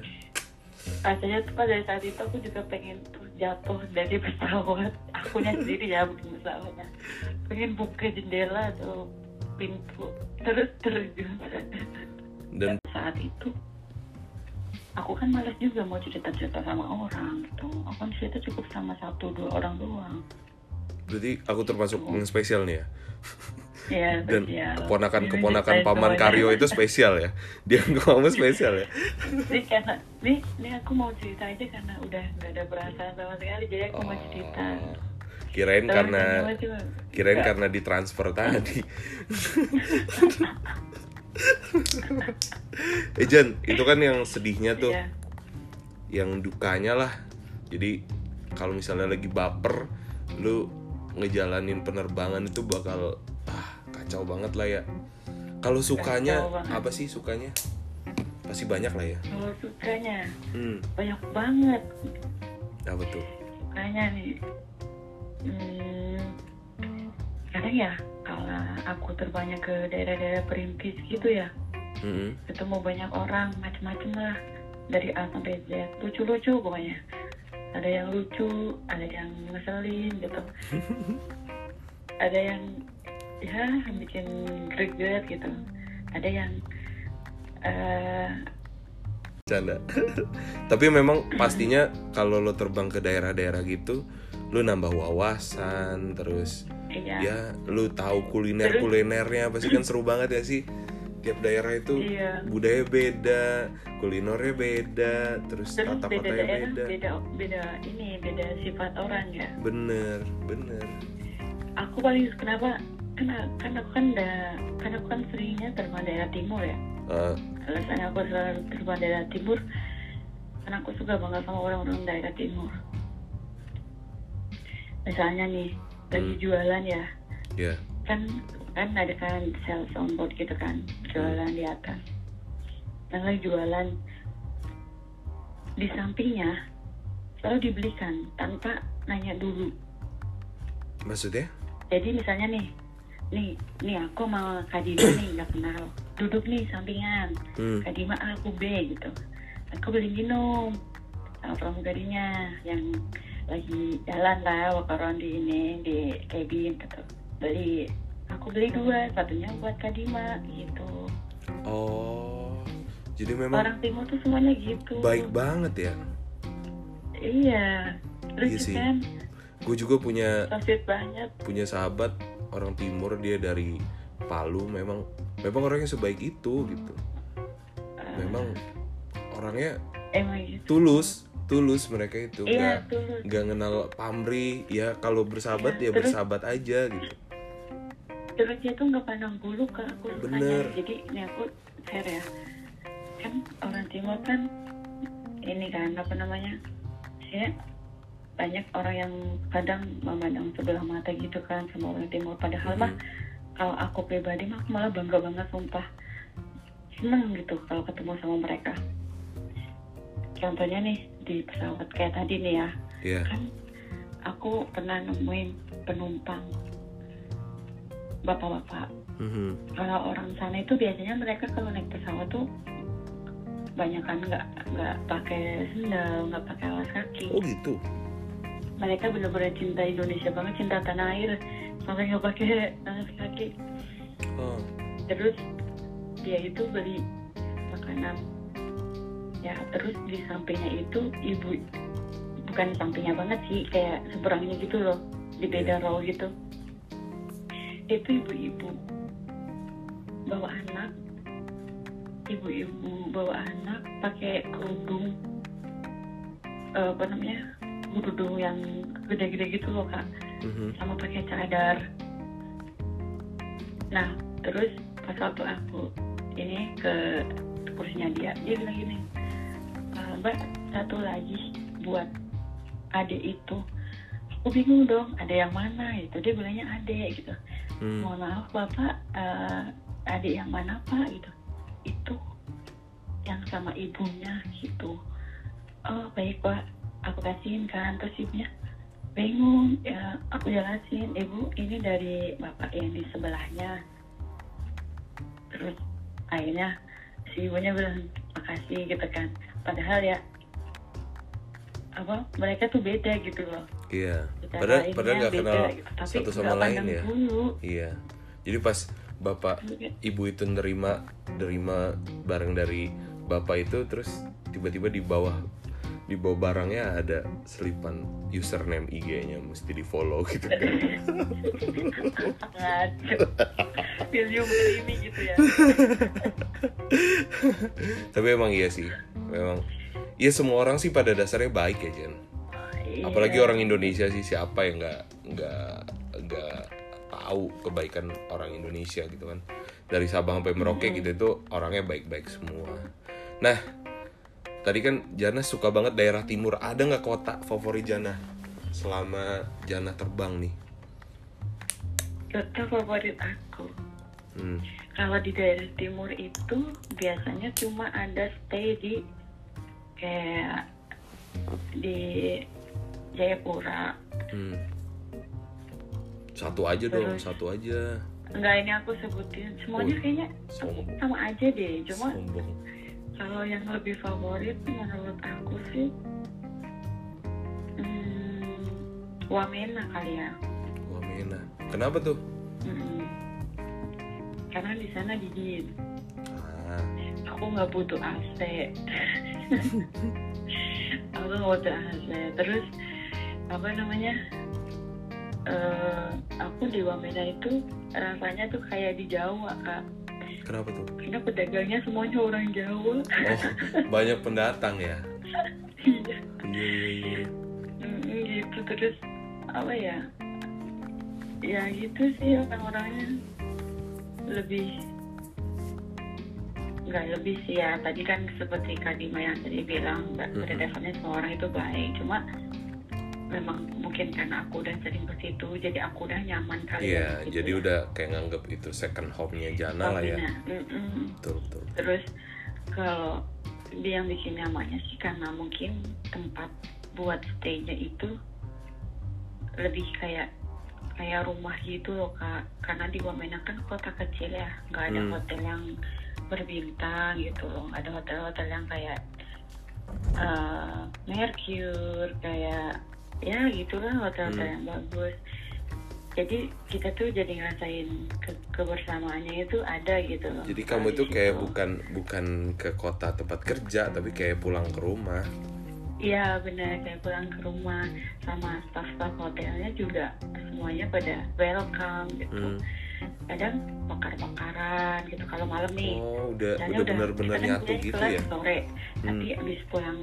S2: Rasanya tuh pada saat itu aku juga pengen tuh jatuh dari pesawat. Akunya sendiri ya bukan pesawatnya. Pengen buka jendela atau pintu Terus terjun.
S1: Dan
S2: Saat itu Aku kan malas juga mau cerita-cerita sama orang gitu. Aku kan cerita cukup sama satu dua orang doang.
S1: Berarti aku termasuk yang spesial nih ya
S2: Ya,
S1: dan
S2: spesial.
S1: keponakan-keponakan
S2: Ini
S1: paman. Karyo itu spesial ya dia kamu spesial ya
S2: Ini karena nih, nih aku mau cerita aja karena udah gak ada perasaan sama sekali Jadi aku mau cerita
S1: Oh, kirain
S2: Tapi
S1: karena kirain
S2: nggak.
S1: karena ditransfer tadi eh Jan itu kan yang sedihnya tuh
S2: Iya.
S1: yang dukanya lah jadi kalau misalnya lagi baper lu ngejalanin penerbangan itu bakal ah kacau banget lah ya. Kalau sukanya apa sih sukanya? Pasti banyak lah ya.
S2: Kalau sukanya
S1: hmm.
S2: banyak banget.
S1: Apa tuh?
S2: Sukanya nih hmm, kadang ya kalau aku terbangnya ke daerah-daerah perintis gitu ya
S1: Mm-mm.
S2: ketemu banyak orang macem-macem lah. Dari A sampai Z lucu-lucu pokoknya. Ada yang lucu ada yang ngeselin gitu. Ada yang ya bikin greget gitu ada yang eh
S1: Canda. Tapi memang pastinya kalau lo terbang ke daerah-daerah gitu, lo nambah wawasan, terus
S2: iya
S1: ya lo tahu kuliner kulinernya pasti kan seru banget ya sih. Tiap daerah itu
S2: Iya.
S1: budaya beda, kulinernya beda, terus
S2: terus
S1: tata
S2: beda daerah
S1: beda.
S2: beda beda ini beda sifat orang ya
S1: Bener, bener.
S2: aku paling kenapa kan kan aku kan udah kan aku kan seringnya terbang daerah timur ya.
S1: Eh,
S2: alasan aku selalu terbang daerah timur karena aku suka banget sama orang-orang daerah timur. Misalnya nih lagi
S1: Hmm.
S2: jualan ya.
S1: Ya,
S2: kan kan ada kan sales on board gitu kan jualan di atas. Dan lagi jualan. Di sampingnya selalu dibelikan tanpa nanya dulu.
S1: Maksudnya?
S2: jadi misalnya nih nih nih aku mau Kadima nih nggak kenal. Duduk nih sampingan.
S1: Hmm,
S2: Kadima A aku B gitu. Aku beli minum sama pramugarinya yang lagi jalan lah walk around di ini di cabin gitu. Beli aku beli dua satunya buat Kadima gitu.
S1: Oh, jadi memang
S2: orang timur tuh semuanya gitu.
S1: baik banget ya.
S2: iya lucu
S1: Iya sih.
S2: kan?
S1: Gue juga punya
S2: banget.
S1: punya sahabat orang timur dia dari Palu memang memang orangnya sebaik itu gitu.
S2: Ah,
S1: memang orangnya
S2: gitu
S1: tulus tulus mereka itu.
S2: Iya
S1: nggak
S2: tulus.
S1: nggak kenal pamrih ya kalau bersahabat
S2: Iya,
S1: ya
S2: terus-
S1: bersahabat aja gitu.
S2: Terus dia tuh nggak pandang bulu ke aku
S1: Bener.
S2: jadi ini aku share ya. Kan orang timur kan ini kan apa namanya ya banyak orang yang kadang memandang sebelah mata gitu kan sama orang timur. Padahal mah
S1: Mhm.
S2: kalau aku pribadi mah malah bangga banget sumpah. Seneng gitu kalau ketemu sama mereka. Contohnya nih di pesawat kayak tadi nih ya.
S1: Ya
S2: kan aku pernah nemuin penumpang bapak-bapak.
S1: Mhm.
S2: kalau orang sana itu biasanya mereka kalau naik pesawat tuh banyak kan nggak nggak pakai sendal nggak pakai alas kaki.
S1: Oh gitu
S2: mereka benar-benar cinta Indonesia banget cinta tanah air sampai nggak pakai alas kaki
S1: oh.
S2: Terus dia itu beli makanan. Ya terus di sampingnya itu ibu bukan sampingnya banget sih kayak seberangnya gitu loh di beda row gitu. Itu ibu-ibu bawa anak ibu-ibu bawa anak pakai kerudung eh, apa namanya kerudung yang gede-gede gitu loh kak
S1: Mhm.
S2: sama pakai cadar. Nah, terus pas waktu aku ini ke kursinya dia, dia bilang gini, "Eh, Mbak, satu lagi buat adik itu. Aku bingung dong, ada yang mana itu? Dia bilangnya adik gitu.
S1: Hmm.
S2: Mohon maaf Bapak, eh, adik yang mana Pak gitu? Itu yang sama ibunya gitu. Oh baik Pak, aku kasihin kan terus ibunya bingung ya aku jelasin ibu ini dari bapak yang di sebelahnya. Terus akhirnya si ibunya bilang makasih gitu kan. Padahal ya apa mereka tuh beda gitu loh.
S1: Iya. Padahal padahal nggak kenal
S2: gitu. Tapi
S1: satu sama lain ya.
S2: bulu.
S1: iya. Jadi pas bapak ibu itu nerima nerima barang dari bapak itu terus tiba-tiba di bawah di bawah barangnya ada selipan username IG-nya mesti di follow gitu kan.
S2: William ini gitu ya.
S1: Tapi emang iya sih. Memang ya semua orang sih pada dasarnya baik ya Jen.
S2: Iya.
S1: apalagi orang Indonesia sih siapa yang nggak nggak nggak tahu kebaikan orang Indonesia gitu kan. Dari Sabang sampai Merauke gitu itu orangnya baik-baik semua. Nah tadi kan Jana suka banget daerah timur. Ada nggak kota favorit Jana selama Jana terbang nih?
S2: Kota favorit aku.
S1: Hmm.
S2: Kalau di daerah timur itu biasanya cuma ada stay di kayak di Jayapura.
S1: Hmm. Satu aja dong,
S2: Terus?
S1: satu aja.
S2: Enggak ini aku sebutin semuanya
S1: Oh,
S2: kayaknya
S1: sombong.
S2: sama aja deh. Cuma
S1: Sombong.
S2: Kalau yang lebih favorit menurut aku sih hmm, Wamena kali ya.
S1: Wamena. Kenapa tuh?
S2: Mm-mm. Karena di sana dingin.
S1: Ah,
S2: Aku nggak butuh AC. aku nggak butuh AC. Terus apa namanya? eh, aku di Wamena itu rasanya tuh kayak di Jawa kak.
S1: Kenapa tuh?
S2: Karena pedagangnya semuanya orang Jawa.
S1: Oh, banyak pendatang ya?
S2: Iya.
S1: Iya, iya, iya.
S2: Mm, gitu terus apa ya? Ya gitu sih orang-orangnya lebih nggak lebih sih ya tadi kan seperti Kak Dima yang tadi bilang nggak pada dasarnya semua orang itu baik cuma memang mungkin karena aku udah sering ke situ jadi aku udah nyaman kali
S1: Iya,
S2: ya
S1: jadi
S2: ya.
S1: udah kayak nganggep itu second home-nya Jana lah ya.
S2: Wamena. Mm-mm.
S1: Betul, betul.
S2: terus kalau dia yang bikin nyamannya sih karena mungkin tempat buat stay-nya itu lebih kayak kayak rumah gitu loh kak karena di Wamena kan kota kecil ya nggak ada
S1: Hmm.
S2: hotel yang berbintang gitu loh nggak ada hotel-hotel yang kayak eh Mercure kayak ya gitulah hotel-hotel
S1: Hmm.
S2: yang bagus jadi kita tuh jadi ngerasain ke- kebersamaannya itu ada gitu loh
S1: Jadi kamu itu kayak
S2: situ.
S1: bukan bukan ke kota tempat kerja, tapi kayak pulang ke rumah.
S2: Iya benar kayak pulang ke rumah sama staff-staff hotelnya juga semuanya pada welcome gitu.
S1: Hmm.
S2: Kadang bakar-bakaran gitu kalau malam nih.
S1: Oh, udah
S2: Misalnya
S1: udah benar-benar
S2: kita
S1: nyatu gitu ya.
S2: Sore,
S1: Hmm.
S2: nanti abis pulang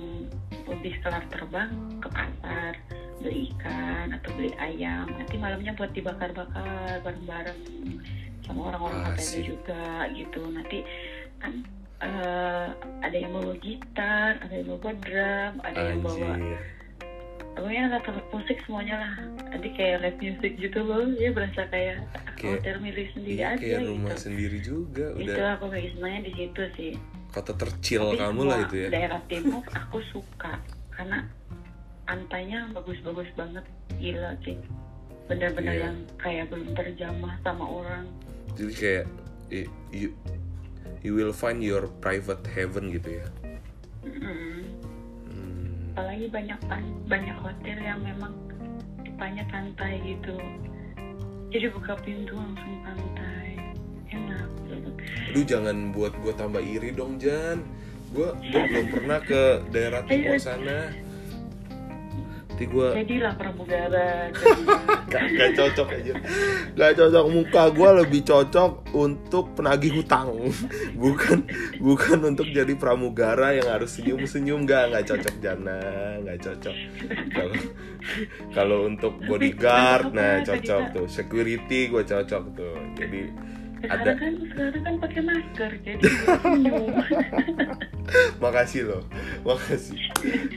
S2: habis kelar terbang ke pasar beli ikan atau beli ayam. Nanti malamnya buat dibakar-bakar bareng-bareng sama orang-orang hotelnya
S1: Asik.
S2: juga gitu. Nanti kan eh, ada yang bawa gitar, ada yang bawa drum, ada yang bawa
S1: Anjir.
S2: pokoknya alat musik semuanya lah nanti kayak live music gitu loh ya berasa kayak
S1: Kayak-
S2: hotel milik sendiri
S1: Iya,
S2: aja
S1: kayak rumah
S2: gitu
S1: sendiri juga.
S2: itu
S1: Udah
S2: aku kayak senangnya di situ sih
S1: kota tercil
S2: Tapi
S1: kamu lah itu ya.
S2: daerah timur aku suka karena pantainya bagus-bagus banget gila sih bener-bener
S1: Iya.
S2: yang kayak belum terjamah sama orang
S1: Jadi kayak you, you will find your private heaven gitu ya.
S2: Mm.
S1: Hmm.
S2: apalagi banyak banyak hotel yang memang depannya pantai gitu jadi buka pintu langsung pantai enak gitu.
S1: Aduh jangan buat gue tambah iri dong Jan. Gue belum pernah ke daerah timur sana. Nanti gue
S2: jadilah pramugara
S1: gak, gak cocok aja. Gak cocok muka gue lebih cocok untuk penagih hutang. Bukan bukan untuk jadi pramugara yang harus senyum senyum gak nggak cocok Jana nggak cocok. Kalau kalau untuk bodyguard nah cocok tuh security gue cocok tuh. Jadi ada.
S2: Kan sekarang kan pakai masker jadi senyum
S1: makasih loh. Makasih.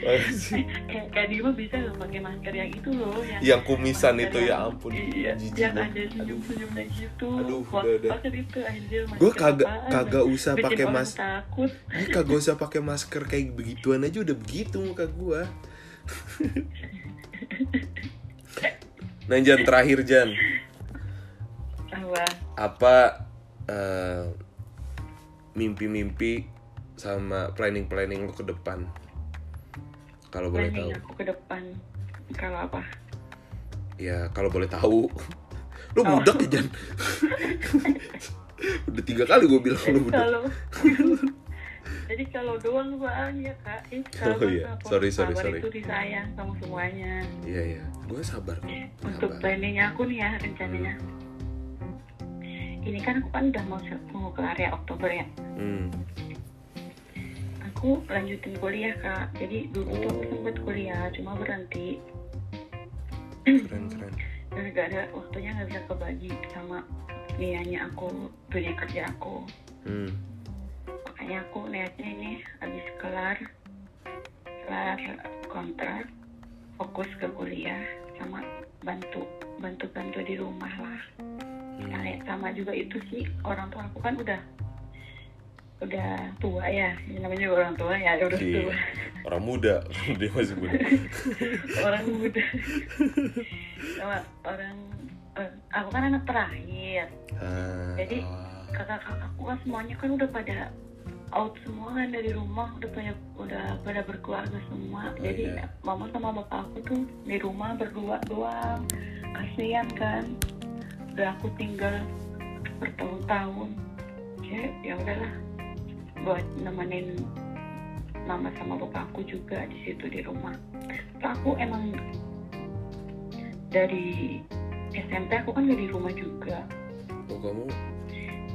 S1: Makasih.
S2: Kayak kayak bisa nggak pakai masker yang itu loh yang
S1: yang kumisan
S2: masker
S1: itu
S2: yang-
S1: ya ampun
S2: iya yang ada senyum senyumnya gitu.
S1: Aduh,
S2: Wah,
S1: udah, udah.
S2: itu anjir
S1: gue
S2: masker
S1: kagak kagak usah pakai
S2: orang
S1: mas
S2: takut.
S1: Gue kagak usah pakai masker kayak begituan aja udah begitu muka gue nah Jan terakhir Jan.
S2: Apa
S1: apa eh, mimpi-mimpi sama planning-planning lu ke depan? Kalau boleh tahu.
S2: aku ke depan. Kalau apa?
S1: Ya kalau boleh tahu. Lu
S2: Oh.
S1: budak ya Jan? Udah tiga kali gue bilang lu budak.
S2: Jadi kalau doang banyak kak. Eh,
S1: Oh, iya. Sorry, sorry, sorry.
S2: itu disayang sama semuanya.
S1: Iya iya. Gue sabar kok
S2: untuk
S1: sabar.
S2: planning aku nih ya rencananya ini kan aku kan udah mau mau kelar ya Oktober ya.
S1: Hmm.
S2: aku lanjutin kuliah kak. Jadi dulu tuh aku sempat kuliah cuma berhenti.
S1: Keren keren.
S2: Gara-gara waktunya nggak bisa kebagi sama niatnya aku dunia kerja aku.
S1: Hmm.
S2: makanya aku niatnya ini habis kelar kelar kontrak fokus ke kuliah sama bantu bantu bantu di rumah lah
S1: Hmm.
S2: Sama juga itu sih orang tua aku kan udah udah tua ya Ini namanya juga orang tua ya udah
S1: Iya.
S2: tua
S1: orang muda dia masih muda
S2: orang muda sama orang eh, aku kan anak terakhir
S1: Ah,
S2: Jadi,
S1: ah.
S2: kakak-kakakku kan semuanya kan udah pada out semua kan dari rumah udah pada udah pada berkeluarga semua
S1: Oh,
S2: jadi
S1: iya.
S2: mama sama bapak aku tuh di rumah berdua doang kasihan kan udah aku tinggal bertahun-tahun. Ya ya udahlah buat nemenin mama sama bapak aku juga di situ di rumah. Terus aku emang dari SMP aku kan gak di rumah juga.
S1: Oh kamu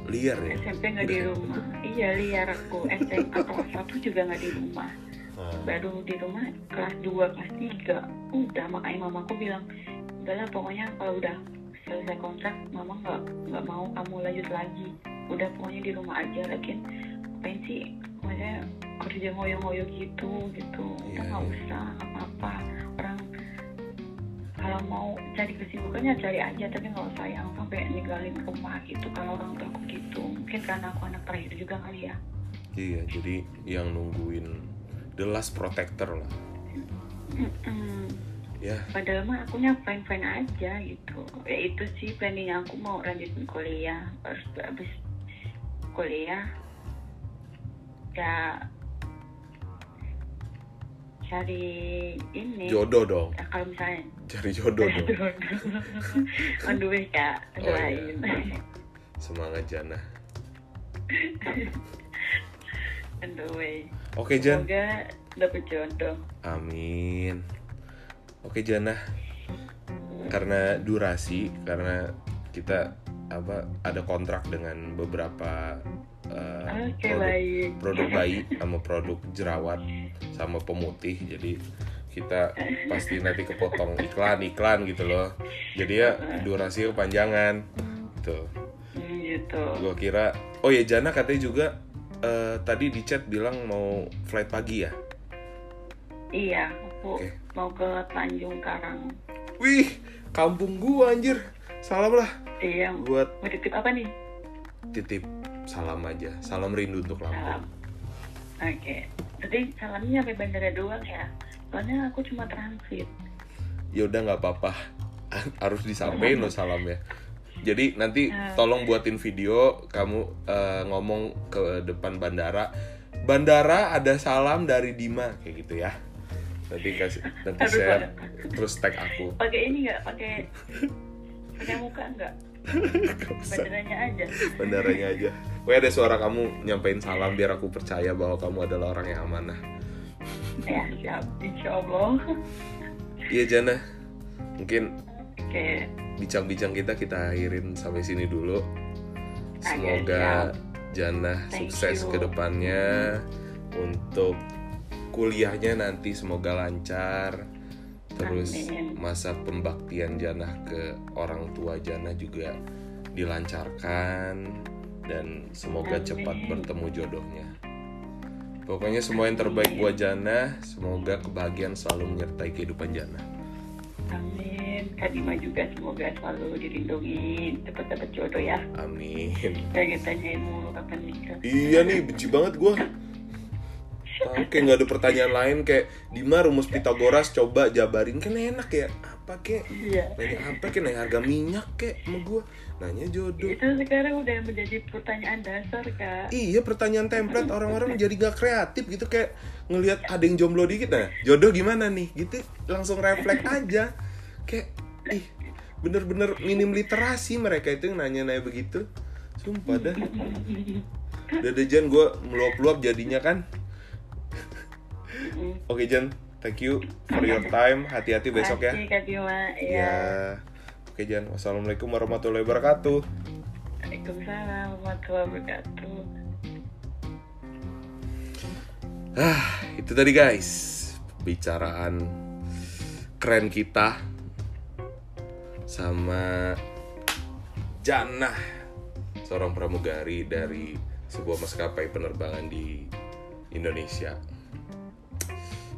S1: liar ya?
S2: SMP nggak di rumah. Iya liar aku. SMA kelas satu juga nggak di rumah.
S1: Ah,
S2: baru di rumah kelas 2 kelas 3 udah makanya mamaku bilang udahlah pokoknya kalau udah selesai kontrak mama nggak nggak mau kamu lanjut lagi. Udah pokoknya di rumah aja lagian ngapain sih? Maksudnya kerja ngoyo-ngoyo gitu gitu.
S1: Iya,
S2: nggak
S1: iya.
S2: usah nggak apa-apa. Orang kalau mau cari kesibukannya cari aja tapi nggak usah yang sampai ninggalin rumah gitu kalau orang tua aku gitu. Mungkin karena aku anak terakhir juga kali ya.
S1: Iya jadi yang nungguin the last protector lah. Ya
S2: Padahal mah akunya fine fine aja gitu. Ya itu sih planningnya aku mau lanjutin kuliah. Harus habis kuliah ya cari ini.
S1: jodoh dong
S2: Ya, kalau misalnya
S1: cari jodoh dong
S2: Aduh kak,
S1: Oh, iya.
S2: doain.
S1: semangat Jana oke Jan
S2: Semoga dapet jodoh.
S1: Amin. Oke Jana, karena durasi, karena kita apa ada kontrak dengan beberapa eh,
S2: Oke
S1: produk,
S2: baik.
S1: produk bayi sama produk jerawat sama pemutih, jadi kita pasti nanti kepotong iklan-iklan gitu loh. Jadi ya durasi kepanjangan.
S2: Hmm, gitu.
S1: gua kira. Oh ya Jana katanya juga eh, tadi di chat bilang mau flight pagi ya.
S2: Iya, aku
S1: Oke.
S2: Mau ke Tanjung Karang.
S1: Wih, kampung gua anjir. Salam lah
S2: Iya,
S1: buat
S2: mau titip apa nih?
S1: titip salam aja. Salam rindu untuk
S2: Salam.
S1: Lampung.
S2: Oke. Jadi salamnya sampai bandara doang ya. Soalnya aku cuma transit.
S1: Ya udah nggak apa-apa. Harus disampaikan loh salamnya. Jadi nanti tolong buatin video kamu eh, ngomong ke depan bandara. Bandara ada salam dari Dima kayak gitu ya. Nanti kasih nanti
S2: Aduh,
S1: share terus tag aku.
S2: Pakai ini nggak? Pakai pakai muka nggak? Bandaranya aja.
S1: Bandaranya aja. Pokoknya ada suara kamu nyampein salam biar aku percaya bahwa kamu adalah orang yang amanah.
S2: Ya siap. Insya Allah.
S1: Iya Jana, mungkin
S2: Oke.
S1: bincang-bincang kita kita akhirin sampai sini dulu. Semoga Jana sukses
S2: you.
S1: ke depannya untuk kuliahnya nanti semoga lancar. Terus
S2: Amin.
S1: masa pembaktian Jana ke orang tua Jana juga dilancarkan dan semoga
S2: Amin.
S1: cepat bertemu jodohnya. Pokoknya semua yang terbaik buat Jana, semoga kebahagiaan selalu menyertai kehidupan Jana.
S2: Amin. Kak Dima juga semoga selalu dilindungi. Cepat dapat jodoh ya.
S1: Amin.
S2: Kayak tanyain mulu kapan nikah.
S1: Iya nih, benci banget gue. Tahu kayak nggak ada pertanyaan lain kayak Dima rumus Pitagoras coba jabarin. Kan enak ya. Apa kek?
S2: Iya.
S1: nanya apa kek? Nanya harga minyak kek sama gue nanya jodoh.
S2: Itu sekarang udah menjadi pertanyaan dasar kak.
S1: iya pertanyaan template orang-orang jadi gak kreatif gitu kayak ngelihat ada yang jomblo dikit. Nah jodoh gimana nih? Gitu langsung refleks aja. Kayak ih bener-bener minim literasi mereka itu yang nanya-nanya begitu. Sumpah dah. Udah deh Jan gue meluap-luap jadinya kan Oke Jan, thank you for your time. Hati-hati besok ya.
S2: Kak Dima.
S1: Ya.
S2: Ya.
S1: Oke Jan, wassalamualaikum warahmatullahi wabarakatuh.
S2: Waalaikumsalam warahmatullahi wabarakatuh.
S1: Ah, itu tadi guys, bicaraan keren kita sama Jannah, seorang pramugari dari sebuah maskapai penerbangan di Indonesia.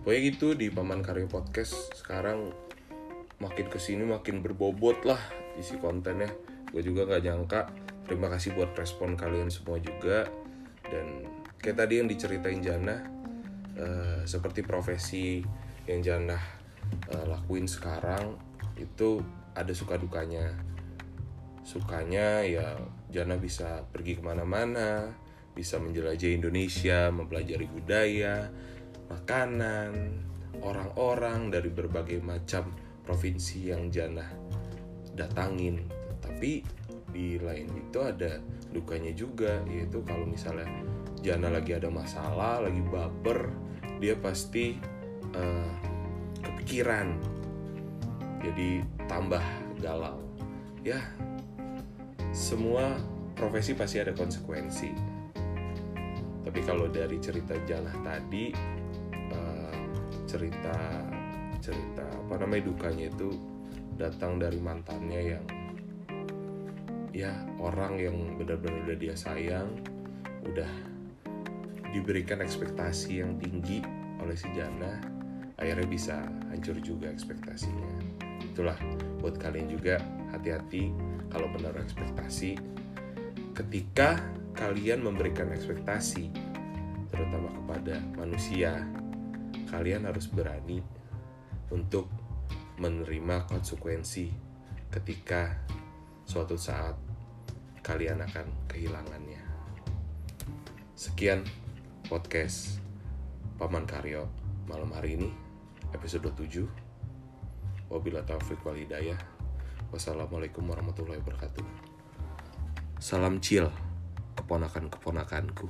S1: Pokoknya gitu di paman karya podcast. Sekarang makin ke sini makin berbobot lah isi kontennya. Gue juga nggak nyangka. Terima kasih buat respon kalian semua juga. Dan kayak tadi yang diceritain Jana eh, seperti profesi yang Jana eh, lakuin sekarang itu ada suka dukanya. Sukanya ya Jana bisa pergi ke mana-mana bisa menjelajahi Indonesia mempelajari budaya makanan orang-orang dari berbagai macam provinsi yang Jana datangin. Tapi di lain itu ada dukanya juga yaitu kalau misalnya Jana lagi ada masalah lagi baper dia pasti eh, kepikiran. Jadi tambah galau. Ya semua profesi pasti ada konsekuensi. Tapi kalau dari cerita Janah tadi cerita cerita apa namanya dukanya itu datang dari mantannya yang ya orang yang benar-benar udah dia sayang udah diberikan ekspektasi yang tinggi oleh si Jana akhirnya bisa hancur juga ekspektasinya. Itulah buat kalian juga hati-hati kalau menaruh ekspektasi. Ketika kalian memberikan ekspektasi terutama kepada manusia kalian harus berani untuk menerima konsekuensi ketika suatu saat kalian akan kehilangannya. Sekian podcast Paman Karyo malam hari ini episode 7. Wabila taufik wal hidayah. Wassalamualaikum warahmatullahi wabarakatuh. Salam chill keponakan-keponakanku.